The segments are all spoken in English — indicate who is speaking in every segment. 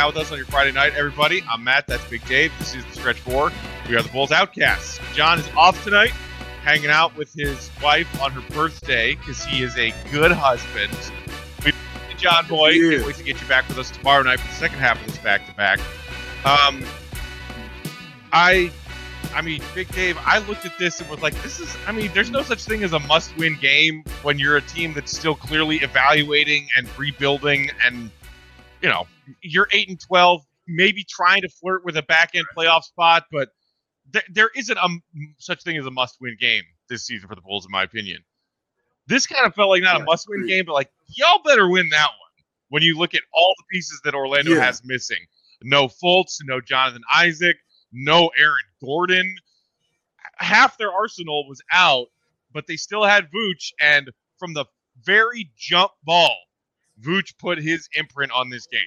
Speaker 1: Thanks for hanging out with us on your Friday night, everybody. I'm Matt. That's Big Dave. This is the Stretch Four. We are the Bulls Outcasts. John is off tonight, hanging out with his wife on her birthday because he is a good husband. We, John Boy, can't wait to get you back with us tomorrow night for the second half of this back to back. Um, I I mean, Big Dave, I looked at this and was like, this is, I mean, there's no such thing as a must win game when you're a team that's still clearly evaluating and rebuilding and, you know, you're 8 and 12, maybe trying to flirt with a back end playoff spot, but th- there isn't a such thing as a must win game this season for the Bulls, in my opinion. This kind of felt like not yeah, a must win game, but like, y'all better win that one when you look at all the pieces that Orlando yeah. has missing. No Fultz, no Jonathan Isaac no Aaron Gordon. Half their arsenal was out, but they still had Vooch. And from the very jump ball, Vooch put his imprint on this game.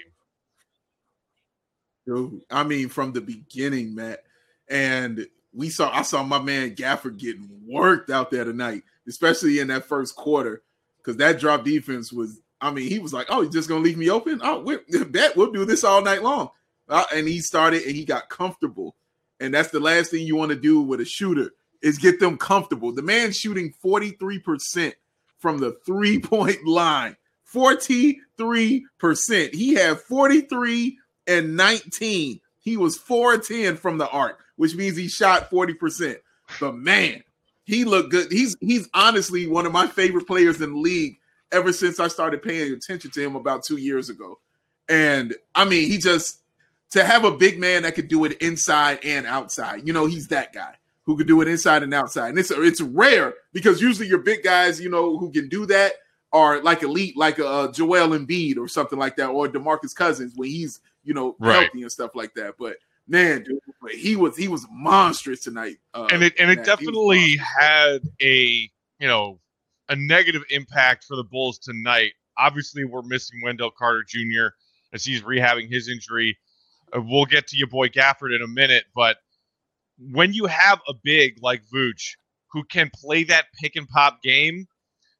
Speaker 2: I mean, from the beginning, Matt. And we saw I saw my man Gafford getting worked out there tonight, especially in that first quarter, because that drop defense was. I mean, he was like, "Oh, you're just gonna leave me open? Oh, we bet we'll do this all night long." Uh, and he started and he got comfortable. And that's the last thing you want to do with a shooter is get them comfortable. The man shooting 43% from the three-point line. 43%. He had 43 and 19. He was 410 from the arc, which means he shot 40%. But man, he looked good. He's he's honestly one of my favorite players in the league ever since I started paying attention to him about two years ago. And I mean, he just to have a big man that could do it inside and outside. You know, he's that guy who could do it inside and outside. And it's it's rare because usually your big guys, you know, who can do that are like elite, like a, a Joel Embiid or something like that, or Demarcus Cousins when he's you know right. healthy and stuff like that. But man, dude, he was he was monstrous tonight.
Speaker 1: Uh, and it and it definitely had a you know a negative impact for the Bulls tonight. Obviously, we're missing Wendell Carter Jr. as he's rehabbing his injury. Uh, we'll get to your boy Gafford in a minute, but when you have a big like Vooch who can play that pick and pop game,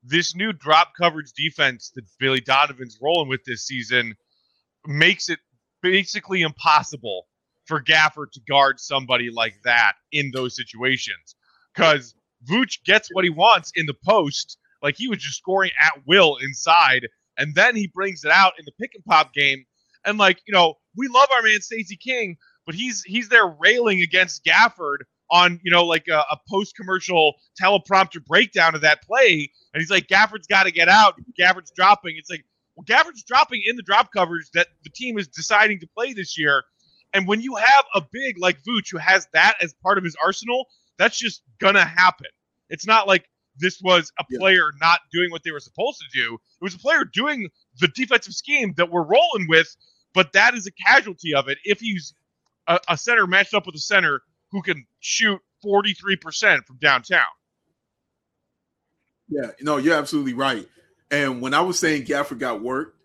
Speaker 1: this new drop coverage defense that Billy Donovan's rolling with this season makes it basically impossible for Gafford to guard somebody like that in those situations. Because Vooch gets what he wants in the post, like he was just scoring at will inside, and then he brings it out in the pick and pop game. And like, you know, we love our man Stacey King, but he's he's there railing against Gafford on you know like a, a post commercial teleprompter breakdown of that play, and he's like Gafford's got to get out. Gafford's dropping. It's like well, dropping in the drop coverage that the team is deciding to play this year. And when you have a big like Vooch who has that as part of his arsenal, that's just gonna happen. It's not like this was a player yeah. not doing what they were supposed to do. It was a player doing the defensive scheme that we're rolling with but that is a casualty of it if he's a, a center matched up with a center who can shoot 43% from downtown.
Speaker 2: Yeah, no, you're absolutely right. And when I was saying Gafford got work,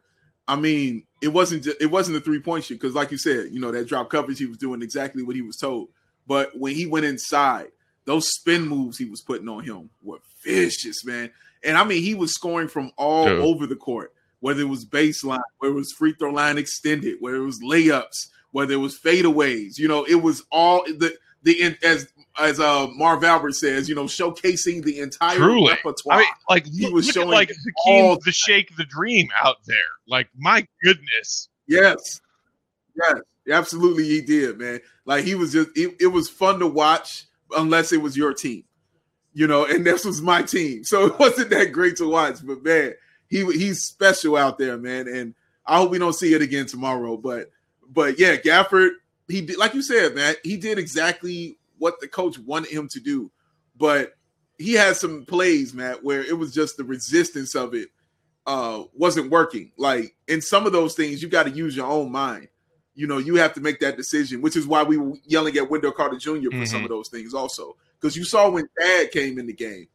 Speaker 2: I mean it wasn't just, it wasn't a three point shoot because, like you said, you know that drop coverage he was doing exactly what he was told. But when he went inside, those spin moves he was putting on him were vicious, man. And I mean, he was scoring from all Dude. over the court whether it was baseline, whether it was free throw line extended, whether it was layups, whether it was fadeaways. You know, it was all the the as as uh Marv Albert says, you know, showcasing the entire Truly. repertoire. I mean,
Speaker 1: like he was showing like Hakeem the Shake the Dream out there. Like, my goodness.
Speaker 2: Yes. Yes. Absolutely, he did, man. Like he was just it, it was fun to watch unless it was your team. You know, and this was my team. So it wasn't that great to watch, but man, he he's special out there, man. And I hope we don't see it again tomorrow. But but yeah, Gafford, he did like you said, man, he did exactly what the coach wanted him to do. But he had some plays, man, where it was just the resistance of it uh wasn't working. Like in some of those things, you got to use your own mind. You know, you have to make that decision, which is why we were yelling at Wendell Carter Jr. for mm-hmm. some of those things also. Because you saw when Thad came in the game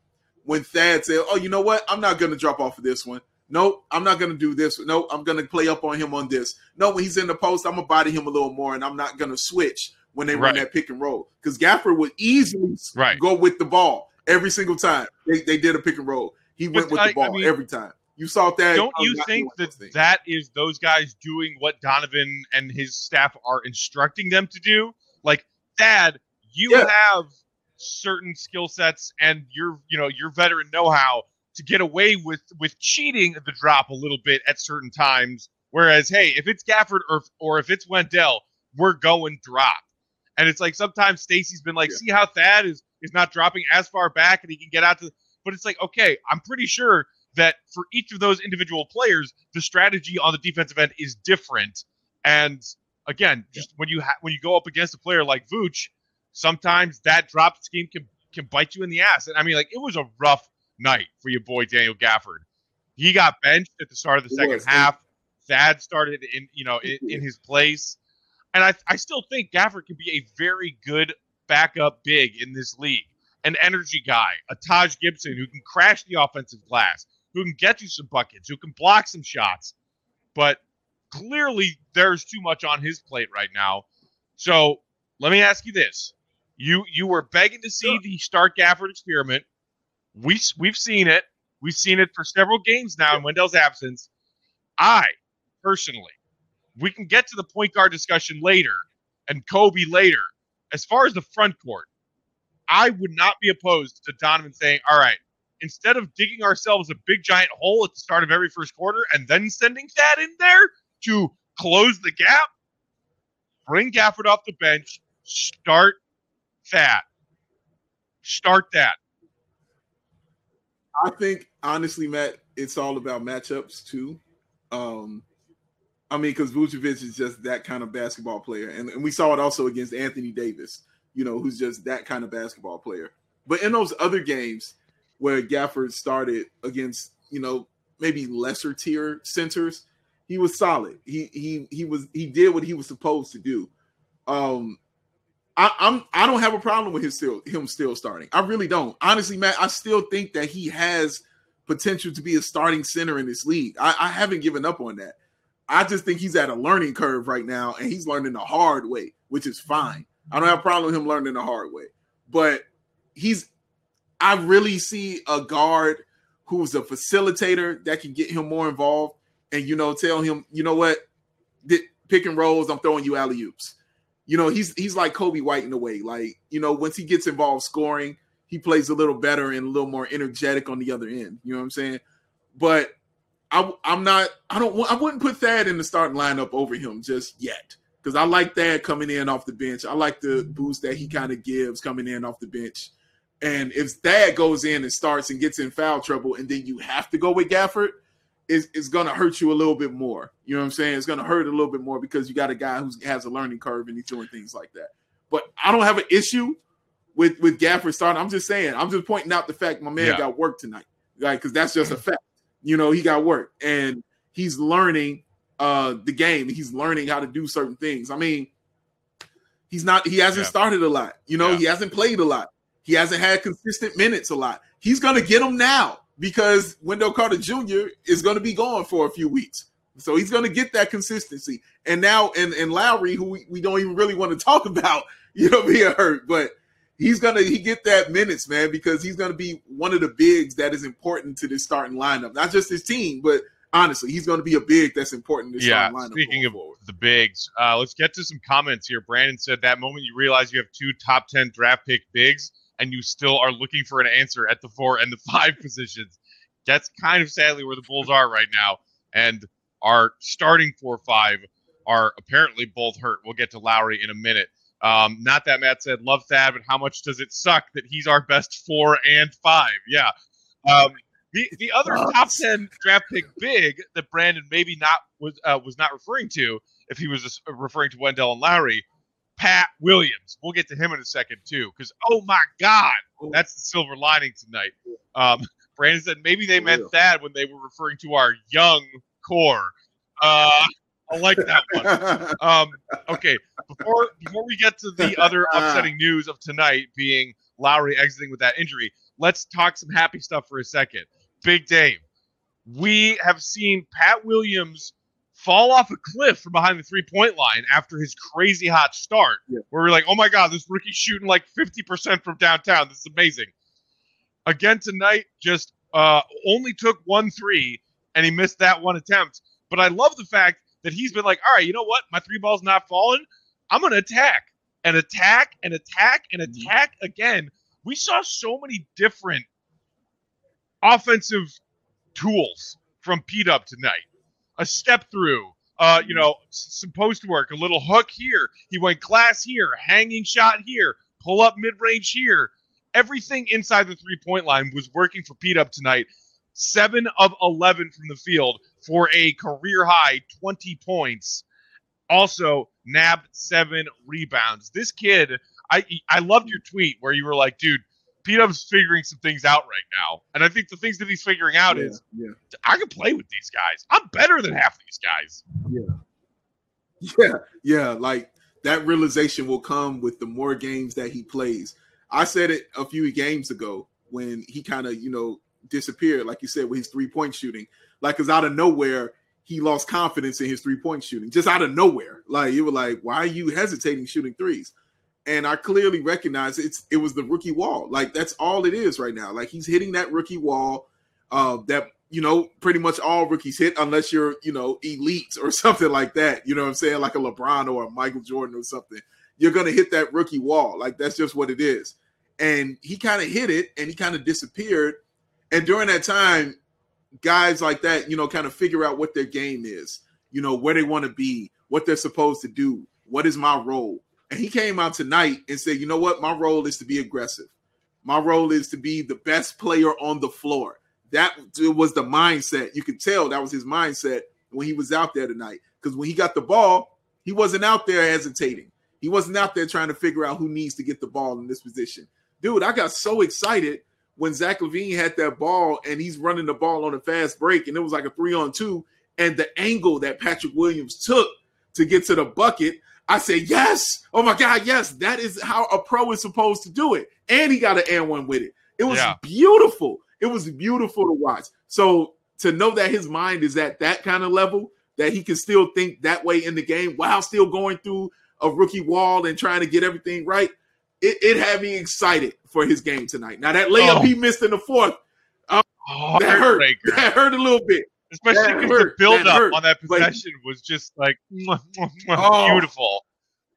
Speaker 2: when Thad said, "Oh, you know what? I'm not going to drop off of this one. Nope, I'm not going to do this. Nope, I'm going to play up on him on this. No, when he's in the post, I'm going to body him a little more, and I'm not going to switch when they right. run that pick and roll because Gafford would easily
Speaker 1: right.
Speaker 2: go with the ball every single time they, they did a pick and roll. He went with I, the ball I mean, every time. You saw that.
Speaker 1: Don't you think that that is those guys doing what Donovan and his staff are instructing them to do? Like, Thad, you yeah. have certain skill sets and your, you know, your veteran know-how to get away with with cheating the drop a little bit at certain times. Whereas, hey, if it's Gafford or or if it's Wendell, we're going drop. And it's like sometimes Stacey's been like, yeah. see how Thad is is not dropping as far back and he can get out to. But it's like, okay, I'm pretty sure that for each of those individual players, the strategy on the defensive end is different. And again, just yeah. when you ha- when you go up against a player like Vooch, sometimes that drop scheme can can bite you in the ass. And I mean, like it was a rough night for your boy Daniel Gafford. He got benched at the start of the it second was, half. Thad started in you know in, in his place, and I I still think Gafford can be a very good backup big in this league. An energy guy, a Taj Gibson who can crash the offensive glass, who can get you some buckets, who can block some shots. But clearly, there's too much on his plate right now. So let me ask you this: you you were begging to see the Start Gafford experiment. We we've seen it. We've seen it for several games now in Wendell's absence. I personally, we can get to the point guard discussion later and Coby later. As far as the front court, I would not be opposed to Donovan saying, "All right, instead of digging ourselves a big giant hole at the start of every first quarter and then sending that in there to close the gap, bring Gafford off the bench, start that. Start that.
Speaker 2: I think honestly, Matt, it's all about matchups too. Um, I mean, because Vucevic is just that kind of basketball player, and, and we saw it also against Anthony Davis, you know, who's just that kind of basketball player. But in those other games, where Gafford started against, you know, maybe lesser tier centers, he was solid. He he he was he did what he was supposed to do. Um I, I'm I don't have a problem with his still him still starting. I really don't. Honestly, Matt, I still think that he has potential to be a starting center in this league. I, I haven't given up on that. I just think he's at a learning curve right now, and he's learning the hard way, which is fine. I don't have a problem with him learning the hard way, but he's I really see a guard who's a facilitator that can get him more involved and you know tell him, you know what, pick and rolls, I'm throwing you alley oops. You know, he's he's like Coby White in a way. Like, you know, once he gets involved scoring, he plays a little better and a little more energetic on the other end. You know what I'm saying? But I, I'm not. I don't. I wouldn't put Thad in the starting lineup over him just yet because I like Thad coming in off the bench. I like the boost that he kind of gives coming in off the bench. And if Thad goes in and starts and gets in foul trouble, and then you have to go with Gafford, it's, it's going to hurt you a little bit more. You know what I'm saying? It's going to hurt a little bit more because you got a guy who has a learning curve and he's doing things like that. But I don't have an issue with with Gafford starting. I'm just saying. I'm just pointing out the fact my man yeah. got work tonight, right? Because that's just a fact. You know, he got work and he's learning uh the game. He's learning how to do certain things. I mean, he's not. He hasn't yeah. started a lot. You know, yeah. he hasn't played a lot. He hasn't had consistent minutes a lot. He's going to get them now because Wendell Carter Jr. is going to be gone for a few weeks. So he's going to get that consistency. And now, and, and Lauri, who we, we don't even really want to talk about, you know, being hurt, but he's going to he get that minutes, man, because he's going to be one of the bigs that is important to this starting lineup. Not just his team, but honestly, he's going to be a big that's important.
Speaker 1: yeah. Speaking of forward. the bigs, uh, let's get to some comments here. Brandon said that moment you realize you have two top ten draft pick bigs and you still are looking for an answer at the four and the five positions. That's kind of sadly where the Bulls are right now. And our starting four five are apparently both hurt. We'll get to Lauri in a minute. Um, not that Matt said love Thad, but how much does it suck that he's our best four and five? Yeah. Um, the the other top ten draft pick big that Brandon maybe not was uh, was not referring to if he was referring to Wendell and Lauri Pat Williams. We'll get to him in a second too, because oh my God, that's the silver lining tonight. Um, Brandon said maybe they meant that when they were referring to our young core. Uh, I like that one. Um, okay, before before we get to the other upsetting news of tonight being Lauri exiting with that injury, let's talk some happy stuff for a second. Big Dave, we have seen Pat Williams fall off a cliff from behind the three point line after his crazy hot start, yeah. where we're like, oh my God, this rookie's shooting like 50% from downtown. This is amazing. Again tonight, just uh, only took one three, and he missed that one attempt. But I love the fact that he's been like, all right, you know what? My three ball's not falling. I'm going to attack and attack and attack and mm-hmm. attack again. We saw so many different offensive tools from P Dub tonight. A step through, uh, you know, some post work, a little hook here. He went glass here, hanging shot here, pull up mid range here. Everything inside the three point line was working for P Dub tonight. Seven of 11 from the field for a career high 20 points. Also, nabbed seven rebounds. This kid, I I loved your tweet where you were like, dude, P Dub's figuring some things out right now. And I think the things that he's figuring out yeah, is yeah. I can play with these guys. I'm better than half these guys.
Speaker 2: Yeah. Yeah. Yeah. Like that realization will come with the more games that he plays. I said it a few games ago when he kind of, you know, disappeared, like you said, with his three point shooting. Like, because out of nowhere, he lost confidence in his three point shooting, just out of nowhere. Like, you were like, why are you hesitating shooting threes? And I clearly recognize it's it was the rookie wall. Like that's all it is right now. Like he's hitting that rookie wall uh, that you know pretty much all rookies hit unless you're you know elite or something like that. You know what I'm saying? Like a LeBron or a Michael Jordan or something. You're gonna hit that rookie wall. Like that's just what it is. And he kind of hit it and he kind of disappeared. And during that time, guys like that, you know, kind of figure out what their game is, you know, where they want to be, what they're supposed to do, what is my role and he came out tonight and said, you know what? My role is to be aggressive. My role is to be the best player on the floor. That was the mindset. You could tell that was his mindset when he was out there tonight. Because when he got the ball, he wasn't out there hesitating. He wasn't out there trying to figure out who needs to get the ball in this position. Dude, I got so excited when Zach LaVine had that ball and he's running the ball on a fast break, and it was like a three on two. And the angle that Patrick Williams took to get to the bucket, I said, yes. Oh my God, yes. That is how a pro is supposed to do it. And he got an and one with it. It was yeah. beautiful. It was beautiful to watch. So to know that his mind is at that kind of level, that he can still think that way in the game while still going through a rookie wall and trying to get everything right, it, it had me excited for his game tonight. Now that layup oh. he missed in the fourth, um, oh, that hurt. That hurt a little bit
Speaker 1: especially because the build up hurt. on that possession like, was just like oh, beautiful.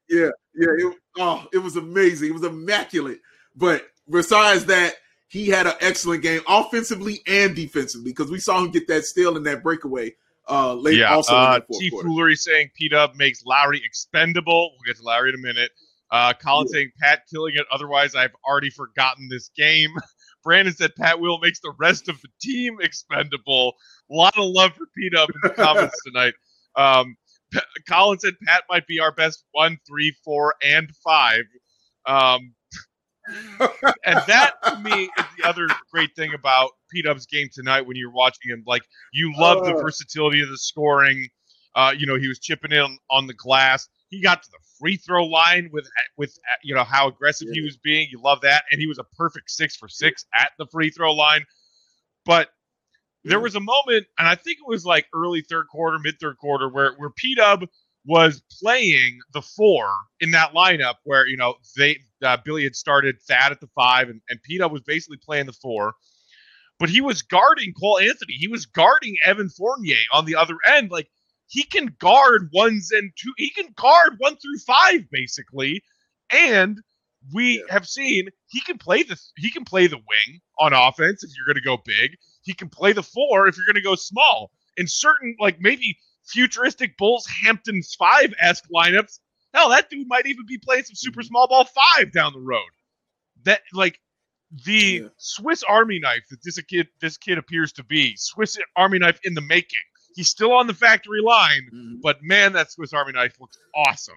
Speaker 2: Yeah, yeah. It, oh, it was amazing. It was immaculate. But besides that, he had an excellent game offensively and defensively because we saw him get that steal and that breakaway uh late
Speaker 1: yeah,
Speaker 2: also
Speaker 1: uh, T Foolery saying P Dub makes Lauri expendable. We'll get to Lauri in a minute. Uh Colin yeah. saying Pat killing it. Otherwise, I've already forgotten this game. Brandon said Pat Will makes the rest of the team expendable. A lot of love for P Dub in the comments tonight. Um, P- Colin said Pat might be our best one, three, four, and five. Um, and that to me is the other great thing about P Dub's game tonight when you're watching him. Like you love the uh. versatility of the scoring. Uh, you know, he was chipping in on the glass. He got to the free throw line with with you know how aggressive yeah. he was being. You love that, and he was a perfect six for six at the free throw line. But there was a moment, and I think it was like early third quarter, mid third quarter, where where P Dub was playing the four in that lineup where you know they uh, Billy had started Thad at the five, and, and P Dub was basically playing the four. But he was guarding Cole Anthony. He was guarding Evan Fournier on the other end. Like he can guard ones and two. He can guard one through five basically, and we yeah. have seen he can play the he can play the wing on offense if you're going to go big. He can play the four if you're going to go small. In certain, like maybe futuristic Bulls Hamptons five esque lineups, hell, that dude might even be playing some super mm-hmm. small ball five down the road. That like the yeah. Swiss Army knife that this kid this kid appears to be Swiss Army knife in the making. He's still on the factory line, mm-hmm. but man, that Swiss Army knife looks awesome.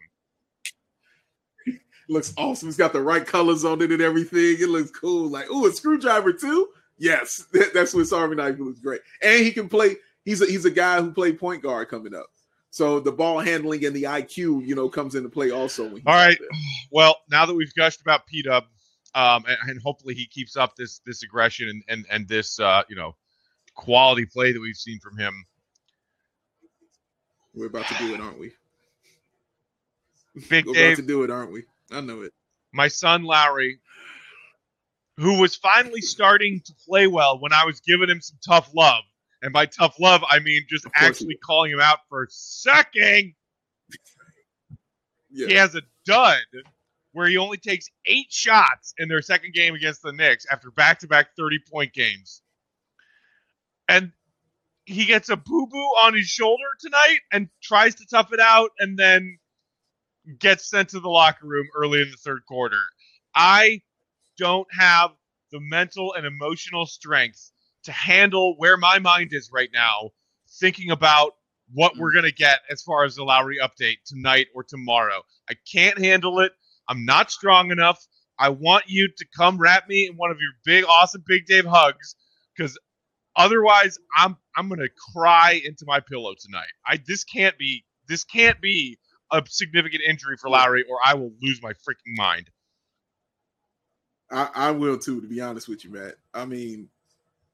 Speaker 2: looks awesome. It's got the right colors on it and everything. It looks cool. Like, oh, a screwdriver too. Yes, that's what Army Knife was great, and he can play. He's a he's a guy who played point guard coming up. So the ball handling and the IQ, you know, comes into play also.
Speaker 1: All right. Well, now that we've gushed about P Dub, um, and, and, hopefully he keeps up this this aggression and and and this uh, you know quality play that we've seen from him.
Speaker 2: We're about to do it, aren't we?
Speaker 1: Big
Speaker 2: We're
Speaker 1: Dave,
Speaker 2: about to do it, aren't we? I know it.
Speaker 1: My son Lauri who was finally starting to play well when I was giving him some tough love. And by tough love, I mean just actually calling him out for sucking. Yeah. He has a dud where he only takes eight shots in their second game against the Knicks after back to back 30 point games. And he gets a boo boo on his shoulder tonight and tries to tough it out and then gets sent to the locker room early in the third quarter. I don't have the mental and emotional strength to handle where my mind is right now, thinking about what we're going to get as far as the Lauri update tonight or tomorrow. I can't handle it. I'm not strong enough. I want you to come wrap me in one of your big, awesome Big Dave hugs because otherwise I'm I'm gonna cry into my pillow tonight. I this can't be this can't be a significant injury for Lauri or I will lose my freaking mind.
Speaker 2: I, I will too, to be honest with you, Matt. I mean,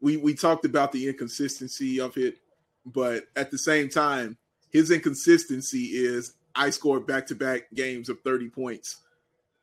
Speaker 2: we we talked about the inconsistency of it, but at the same time, his inconsistency is I scored back to back games of 30 points.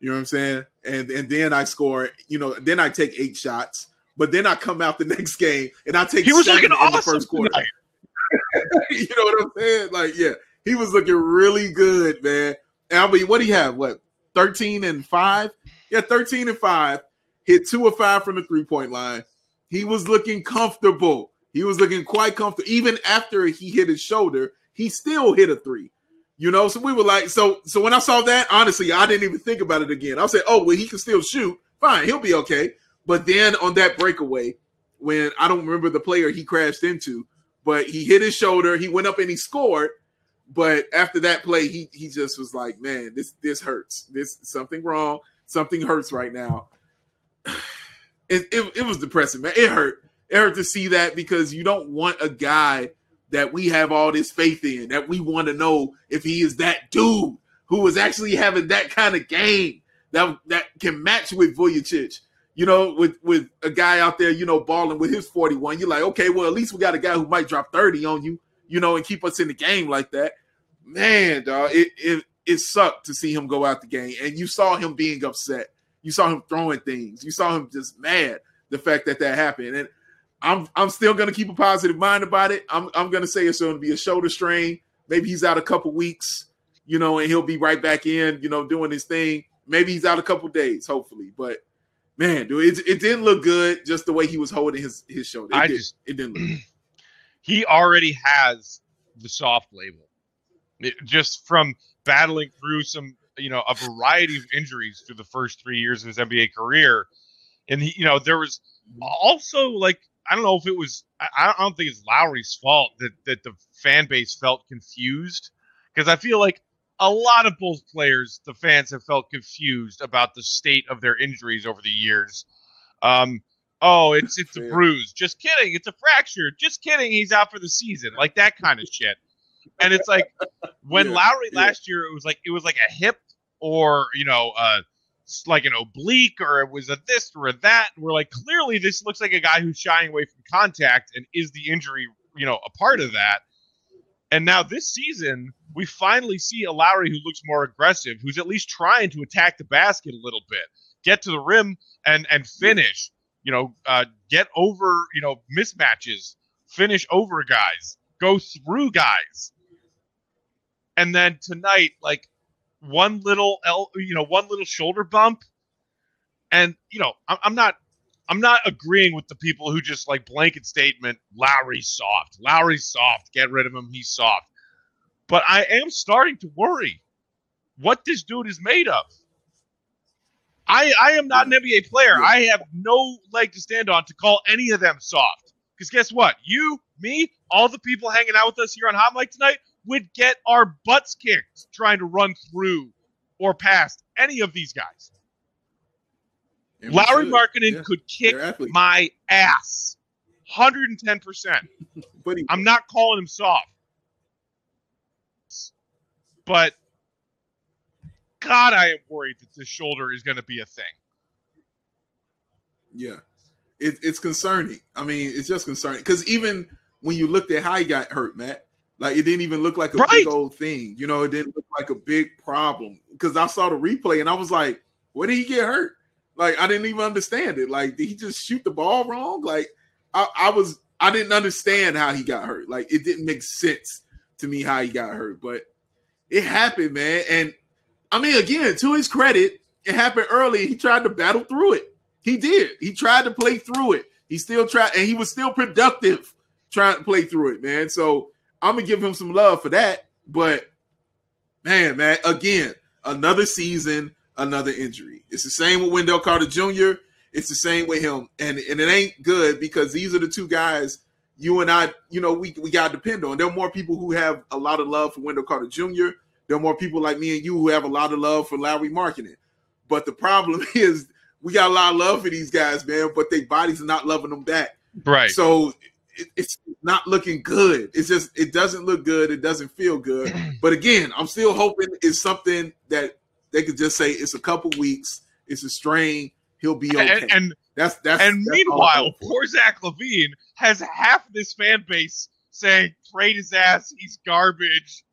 Speaker 2: You know what I'm saying? And and then I score, you know, then I take eight shots, but then I come out the next game and I take
Speaker 1: he was looking
Speaker 2: in
Speaker 1: awesome
Speaker 2: the first quarter. you know what I'm saying? Like, yeah, he was looking really good, man. And I mean, what do you have? What 13 and 5? Yeah, 13 and 5. Hit two or five from the three-point line. He was looking comfortable. He was looking quite comfortable. Even after he hit his shoulder, he still hit a three. You know, so we were like, so so when I saw that, honestly, I didn't even think about it again. I said, oh, well, he can still shoot. Fine, he'll be okay. But then on that breakaway, when I don't remember the player he crashed into, but he hit his shoulder, he went up and he scored. But after that play, he he just was like, man, this this hurts. This something wrong. Something hurts right now. It, it, it was depressing, man. It hurt. It hurt to see that because you don't want a guy that we have all this faith in, that we want to know if he is that dude who is actually having that kind of game that that can match with Vucevic. You know, with with a guy out there, you know, balling with his 41, you're like, okay, well, at least we got a guy who might drop 30 on you, you know, and keep us in the game like that. Man, dog, it it it sucked to see him go out the game. And you saw him being upset. You saw him throwing things. You saw him just mad the fact that that happened. And I'm I'm still gonna keep a positive mind about it. I'm I'm gonna say it's gonna be a shoulder strain. Maybe he's out a couple weeks, you know, and he'll be right back in, you know, doing his thing. Maybe he's out a couple days, hopefully. But man, dude, it, it didn't look good just the way he was holding his his shoulder. It
Speaker 1: I
Speaker 2: did,
Speaker 1: just
Speaker 2: it didn't look.
Speaker 1: he already has the soft label. It, just from battling through some, you know, a variety of injuries through the first three years of his NBA career, and he, you know, there was also like I don't know if it was. I, don't think it's Lauri's fault that that the fan base felt confused because I feel like a lot of Bulls players, the fans have felt confused about the state of their injuries over the years. Um, oh, it's it's a bruise. Just kidding. It's a fracture. Just kidding. He's out for the season. Like that kind of shit. And it's like when yeah, Lauri yeah. last year, it was like it was like a hip or you know uh like an oblique or it was a this or a that. And we're like, clearly this looks like a guy who's shying away from contact and is the injury, you know, a part of that. And now this season, we finally see a Lauri who looks more aggressive, who's at least trying to attack the basket a little bit, get to the rim and and finish. You know, uh, get over you know mismatches, finish over guys, go through guys. And then tonight, like one little el, you know one little shoulder bump and you know I'm not i'm not agreeing with the people who just like blanket statement lauri's soft. Lauri's soft. Get rid of him. He's soft. But i am starting to worry what this dude is made of. I i am not an nba player. I have no leg to stand on to call any of them soft. Because guess what? You me all the people hanging out with us here on hot mic tonight would get our butts kicked trying to run through or past any of these guys. And Lauri Markkanen yeah. could kick my ass 110%. but he, I'm not calling him soft. But God, I am worried that this shoulder is going to be a thing.
Speaker 2: Yeah. It, it's concerning. I mean, it's just concerning because even when you looked at how he got hurt, Matt, like it didn't even look like a right. big old thing. You know, it didn't look like a big problem. Because I saw the replay and I was like, where did he get hurt? Like I didn't even understand it. Like, did he just shoot the ball wrong? Like I, I was I didn't understand how he got hurt. Like it didn't make sense to me how he got hurt, but it happened, man. And I mean, again, to his credit, it happened early. He tried to battle through it. He did. He tried to play through it. He still tried, and he was still productive trying to play through it, man. So I'm gonna give him some love for that. But man, man, again, another season, another injury. It's the same with Wendell Carter Jr. It's the same with him, and and it ain't good because these are the two guys you and I, you know, we we gotta depend on. There are more people who have a lot of love for Wendell Carter Jr. There are more people like me and you who have a lot of love for Lauri Markkanen. But the problem is we got a lot of love for these guys, man, but their bodies are not loving them back.
Speaker 1: Right.
Speaker 2: So it, it's not looking good. It's just it doesn't look good. It doesn't feel good. but again, I'm still hoping it's something that they could just say it's a couple weeks. It's a strain. He'll be okay.
Speaker 1: And, and
Speaker 2: that's that's.
Speaker 1: And
Speaker 2: that's
Speaker 1: meanwhile, poor Zach LaVine has half this fan base saying trade his ass. He's garbage.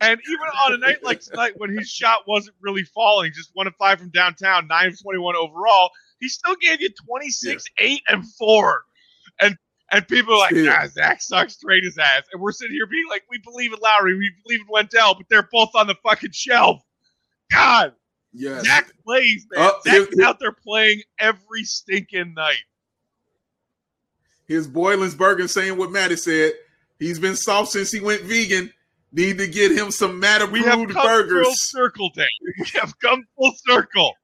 Speaker 1: And even on a night like tonight, when his shot wasn't really falling, just one of five from downtown, nine of twenty-one overall, he still gave you twenty-six, yeah. eight, and four. And and people are like, yeah. ah, Zach sucks, trade his ass. And we're sitting here being like, we believe in Lauri, we believe in Wendell, but they're both on the fucking shelf. God.
Speaker 2: Yeah.
Speaker 1: Zach plays, man. Uh, Zach's out there playing every stinking night.
Speaker 2: His Boylan's burger saying what Matty said. He's been soft since he went vegan. Need to get him some Matter we have come burgers.
Speaker 1: Full circle, day. We have come full circle.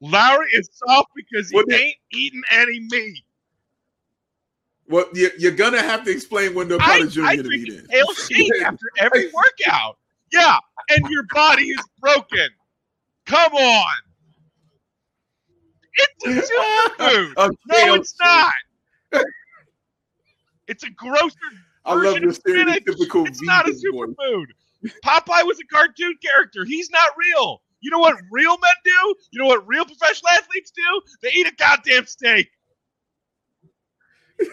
Speaker 1: Lauri is soft because he what ain't eating any meat.
Speaker 2: Well, you're gonna have to explain Wendell Carter Jr.
Speaker 1: I
Speaker 2: to me then.
Speaker 1: Kale shake after every workout. Yeah, and your body is broken. Come on. It's a superfood. no, it's not. It's a grosser. I love your stereotypical. It's not a superfood. Popeye was a cartoon character. He's not real. You know what real men do? You know what real professional athletes do? They eat a goddamn steak.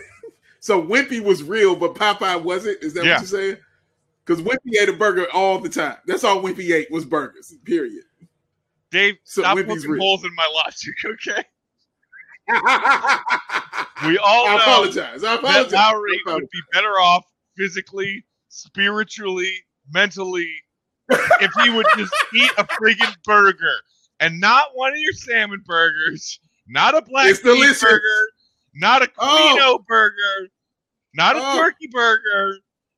Speaker 2: so Wimpy was real, but Popeye wasn't. Is that yeah. what you're saying? Because Wimpy ate a burger all the time. That's all Wimpy ate was burgers. Period.
Speaker 1: Dave, so stop Wimpy's poking holes in my logic, okay? we all I
Speaker 2: apologize. I apologize.
Speaker 1: that Lauri would be better off physically, spiritually, mentally if he would just eat a friggin' burger and not one of your salmon burgers, not a black burger, not a oh. Quino oh. burger, not a oh. turkey burger,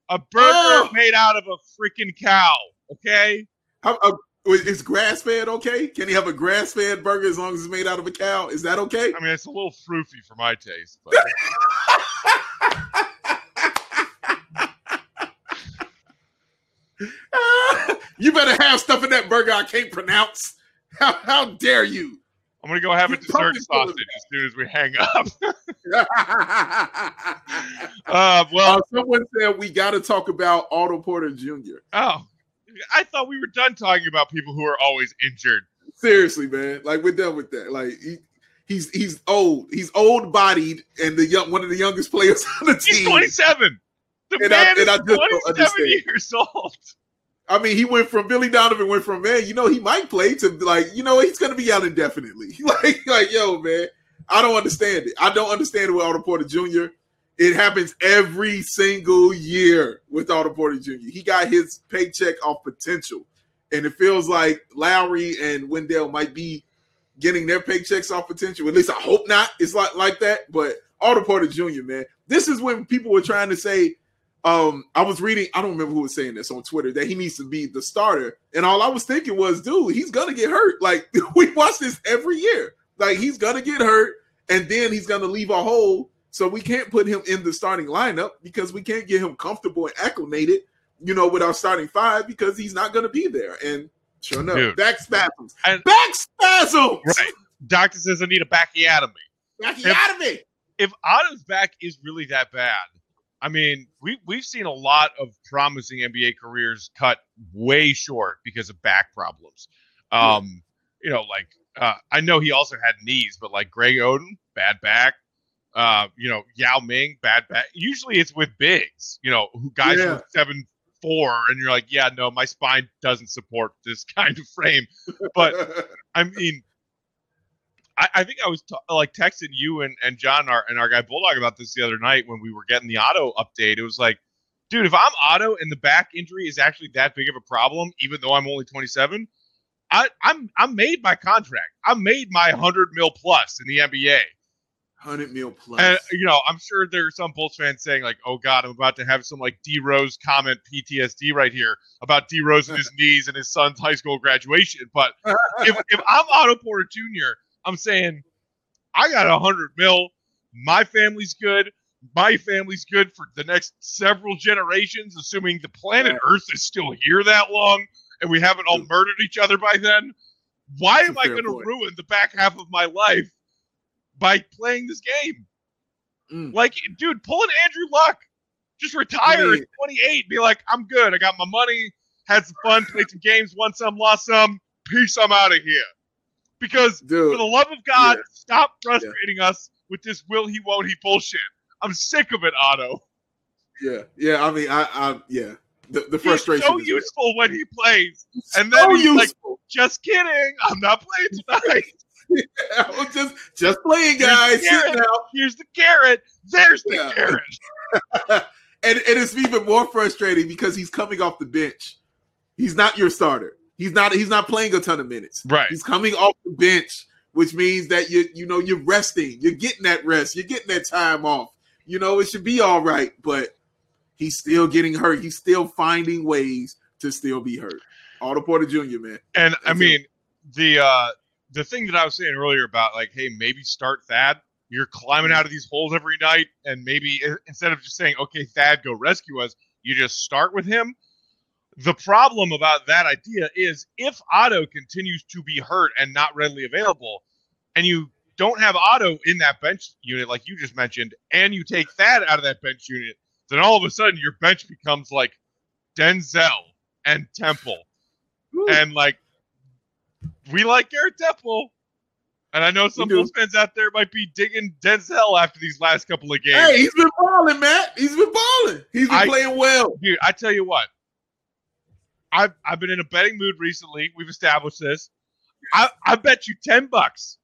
Speaker 1: a burger oh. made out of a freaking cow. Okay.
Speaker 2: How, uh, is grass fed okay? Can he have a grass fed burger as long as it's made out of a cow? Is that okay?
Speaker 1: I mean, it's a little froofy for my taste. But...
Speaker 2: you better have stuff in that burger I can't pronounce. How, how dare you?
Speaker 1: I'm gonna go have a dessert sausage as soon as we hang up. uh, well,
Speaker 2: uh, someone said we got to talk about Otto Porter Jr.
Speaker 1: Oh, I thought we were done talking about people who are always injured.
Speaker 2: Seriously, man. Like we're done with that. Like he, he's he's old. He's old bodied and the young one of the youngest players on the team.
Speaker 1: He's 27. The and man I, is I 27 years old.
Speaker 2: I mean, he went from Billy Donovan went from man, you know, he might play to like, you know, he's gonna be out indefinitely. like, like, yo, man, I don't understand it. I don't understand it with Otto Porter Jr. It happens every single year with Otto Porter Jr. He got his paycheck off potential. And it feels like Lauri and Wendell might be getting their paychecks off potential. At least I hope not. It's like like that. But Otto Porter Jr., man, this is when people were trying to say, um, I was reading, I don't remember who was saying this on Twitter, that he needs to be the starter. And all I was thinking was, dude, he's gonna get hurt. Like we watch this every year. Like he's gonna get hurt, and then he's gonna leave a hole so we can't put him in the starting lineup because we can't get him comfortable and acclimated, you know, with our starting five because he's not going to be there. And sure enough, Dude. back spasms. And, back spasms.
Speaker 1: Right. Doctor says I need a bacchiotomy.
Speaker 2: Bacchiotomy.
Speaker 1: If, if Otto's back is really that bad, I mean, we we've seen a lot of promising NBA careers cut way short because of back problems. Um, you know, like uh, I know he also had knees, but like Greg Oden, bad back uh, you know, Yao Ming, bad back. Usually it's with bigs, you know, who guys yeah. are seven four, and you're like, yeah, no, my spine doesn't support this kind of frame. But I mean, I, I think I was t- like texting you and, and John our, and our guy Bulldog about this the other night when we were getting the Otto update. It was like, dude, if I'm Otto and the back injury is actually that big of a problem, even though I'm only 27, I, I'm I'm made my contract. I'm made my hundred mil plus in the NBA.
Speaker 2: Hundred mil plus.
Speaker 1: And you know, I'm sure there are some Bulls fans saying like, "Oh God, I'm about to have some like D Rose comment PTSD right here about D Rose and his knees and his son's high school graduation." But if if I'm Otto Porter Jr., I'm saying I got a hundred mil. My family's good. My family's good for the next several generations, assuming the planet. Earth is still here that long and we haven't all murdered each other by then. Why am I going to ruin the back half of my life by playing this game? Mm. Like, dude, pull an Andrew Luck. Just retire at 28. Be like, I'm good. I got my money. Had some fun. Played some games. Won some. Lost some. Peace. I'm out of here. Because dude, for the love of God, yeah. stop frustrating yeah. us with this will he won't he bullshit. I'm sick of it, Otto.
Speaker 2: Yeah, yeah. I mean, I, I, yeah the, the frustration.
Speaker 1: He's so useful real. when he plays, and then so he's useful. like, "Just kidding, I'm not playing tonight."
Speaker 2: yeah, just just playing, guys.
Speaker 1: Here's the, Here's the carrot. There's the yeah.
Speaker 2: carrot. and, and it's even more frustrating because he's coming off the bench. He's not your starter. He's not. He's not playing a ton of minutes.
Speaker 1: Right.
Speaker 2: He's coming off the bench, which means that you you know you're resting. You're getting that rest. You're getting that time off. You know it should be all right, but He's still getting hurt. He's still finding ways to still be hurt. Otto Porter Jr., man.
Speaker 1: And That's I mean, it. the uh the thing that I was saying earlier about like, hey, maybe start Thad. You're climbing out of these holes every night, and maybe instead of just saying, okay, Thad, go rescue us, you just start with him. The problem about that idea is if Otto continues to be hurt and not readily available, and you don't have Otto in that bench unit, like you just mentioned, and you take Thad out of that bench unit, then all of a sudden your bench becomes like Denzel and Temple. And like we like Garrett Temple. And I know some Bulls fans out there might be digging Denzel after these last couple of games.
Speaker 2: Hey, he's been balling, Matt. He's been balling. He's been I, playing well.
Speaker 1: Dude, I tell you what. I've I've been in a betting mood recently. We've established this. I, I bet you ten bucks,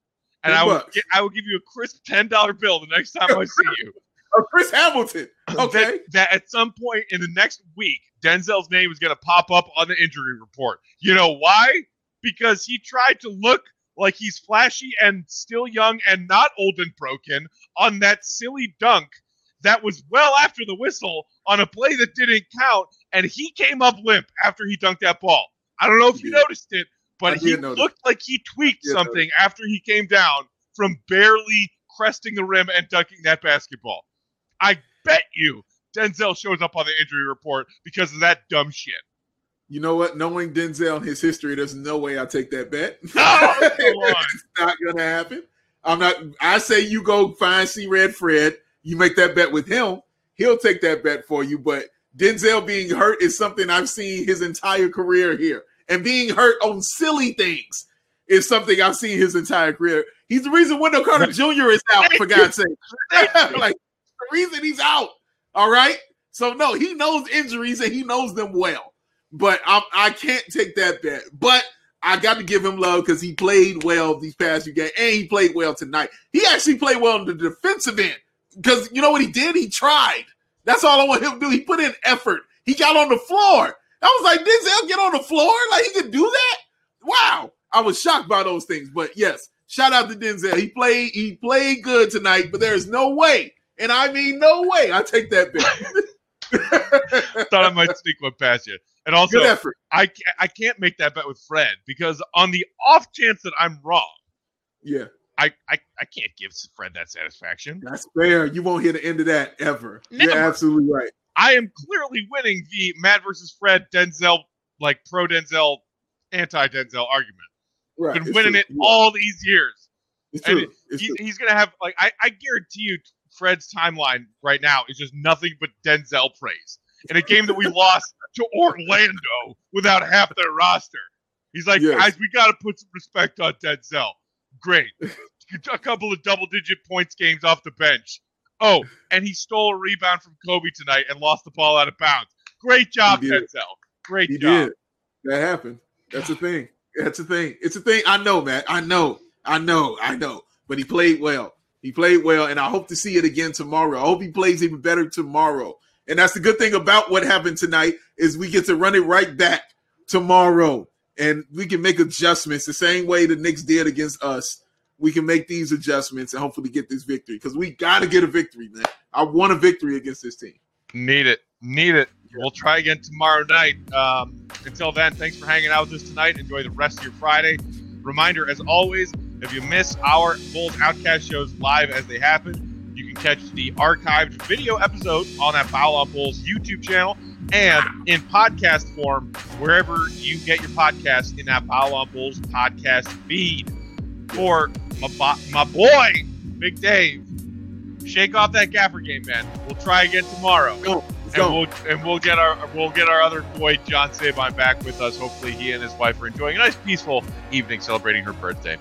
Speaker 1: and 10 I will I will give you a crisp ten dollar bill the next time I see you.
Speaker 2: Or Chris Hamilton. Okay.
Speaker 1: That, that, at some point in the next week, Denzel's name is going to pop up on the injury report. You know why? Because he tried to look like he's flashy and still young and not old and broken on that silly dunk that was well after the whistle on a play that didn't count. And he came up limp after he dunked that ball. I don't know if you noticed it, but he notice. looked like he tweaked something notice. after he came down from barely cresting the rim and dunking that basketball. I bet you Denzel shows up on the injury report because of that dumb shit.
Speaker 2: You know what? Knowing Denzel and his history, there's no way I take that bet. No, it's not gonna happen. I'm not. I say you go find C Red Fred. You make that bet with him. He'll take that bet for you. But Denzel being hurt is something I've seen his entire career here, and being hurt on silly things is something I've seen his entire career. He's the reason Wendell Carter Jr. is out. For God's sake, like the reason he's out. All right. So no, he knows injuries and he knows them well. But I'm, I can't take that bet. But I got to give him love because he played well these past few games, and he played well tonight. He actually played well in the defensive end because you know what he did? He tried. That's all I want him to do. He put in effort. He got on the floor. I was like, Denzel get on the floor? Like he could do that? Wow. I was shocked by those things. But yes, shout out to Denzel. He played, he played good tonight, but there's no way and I mean, no way. I take that bet.
Speaker 1: Thought I might sneak one past you. And also, I I can't make that bet with Fred because on the off chance that I'm wrong,
Speaker 2: yeah,
Speaker 1: I, I, I can't give Fred that satisfaction.
Speaker 2: That's fair. You won't hear the end of that ever. Never. You're absolutely right.
Speaker 1: I am clearly winning the Matt versus Fred Denzel, like pro Denzel, anti Denzel argument. Right. Been winning true. it all these years. It's and true. It's he, true. he's gonna have like I, I guarantee you Fred's timeline right now is just nothing but Denzel praise. In a game that we lost to Orlando without half their roster. He's like, yes. guys, we got to put some respect on Denzel. Great. a couple of double digit points games off the bench. Oh, and he stole a rebound from Coby tonight and lost the ball out of bounds. Great job, Denzel. Great he job. Did.
Speaker 2: That happened. That's a thing. That's a thing. It's a thing. I know, man. I know. I know, I know, but he played well. He played well, and I hope to see it again tomorrow. I hope he plays even better tomorrow. And that's the good thing about what happened tonight is we get to run it right back tomorrow, and we can make adjustments the same way the Knicks did against us. We can make these adjustments and hopefully get this victory because we got to get a victory, man. I want a victory against this team.
Speaker 1: Need it. Need it. We'll try again tomorrow night. Um, until then, thanks for hanging out with us tonight. Enjoy the rest of your Friday. Reminder, as always, if you miss our Bulls Outcast shows live as they happen, you can catch the archived video episode on that Foul on Bulls YouTube channel and in podcast form wherever you get your podcast in that Foul on Bulls podcast feed. For my, bo- my boy, Big Dave, shake off that gaffer game, man. We'll try again tomorrow.
Speaker 2: Go.
Speaker 1: And we'll and we'll get our we'll get our other boy John Sabine back with us. Hopefully, he and his wife are enjoying a nice, peaceful evening celebrating her birthday.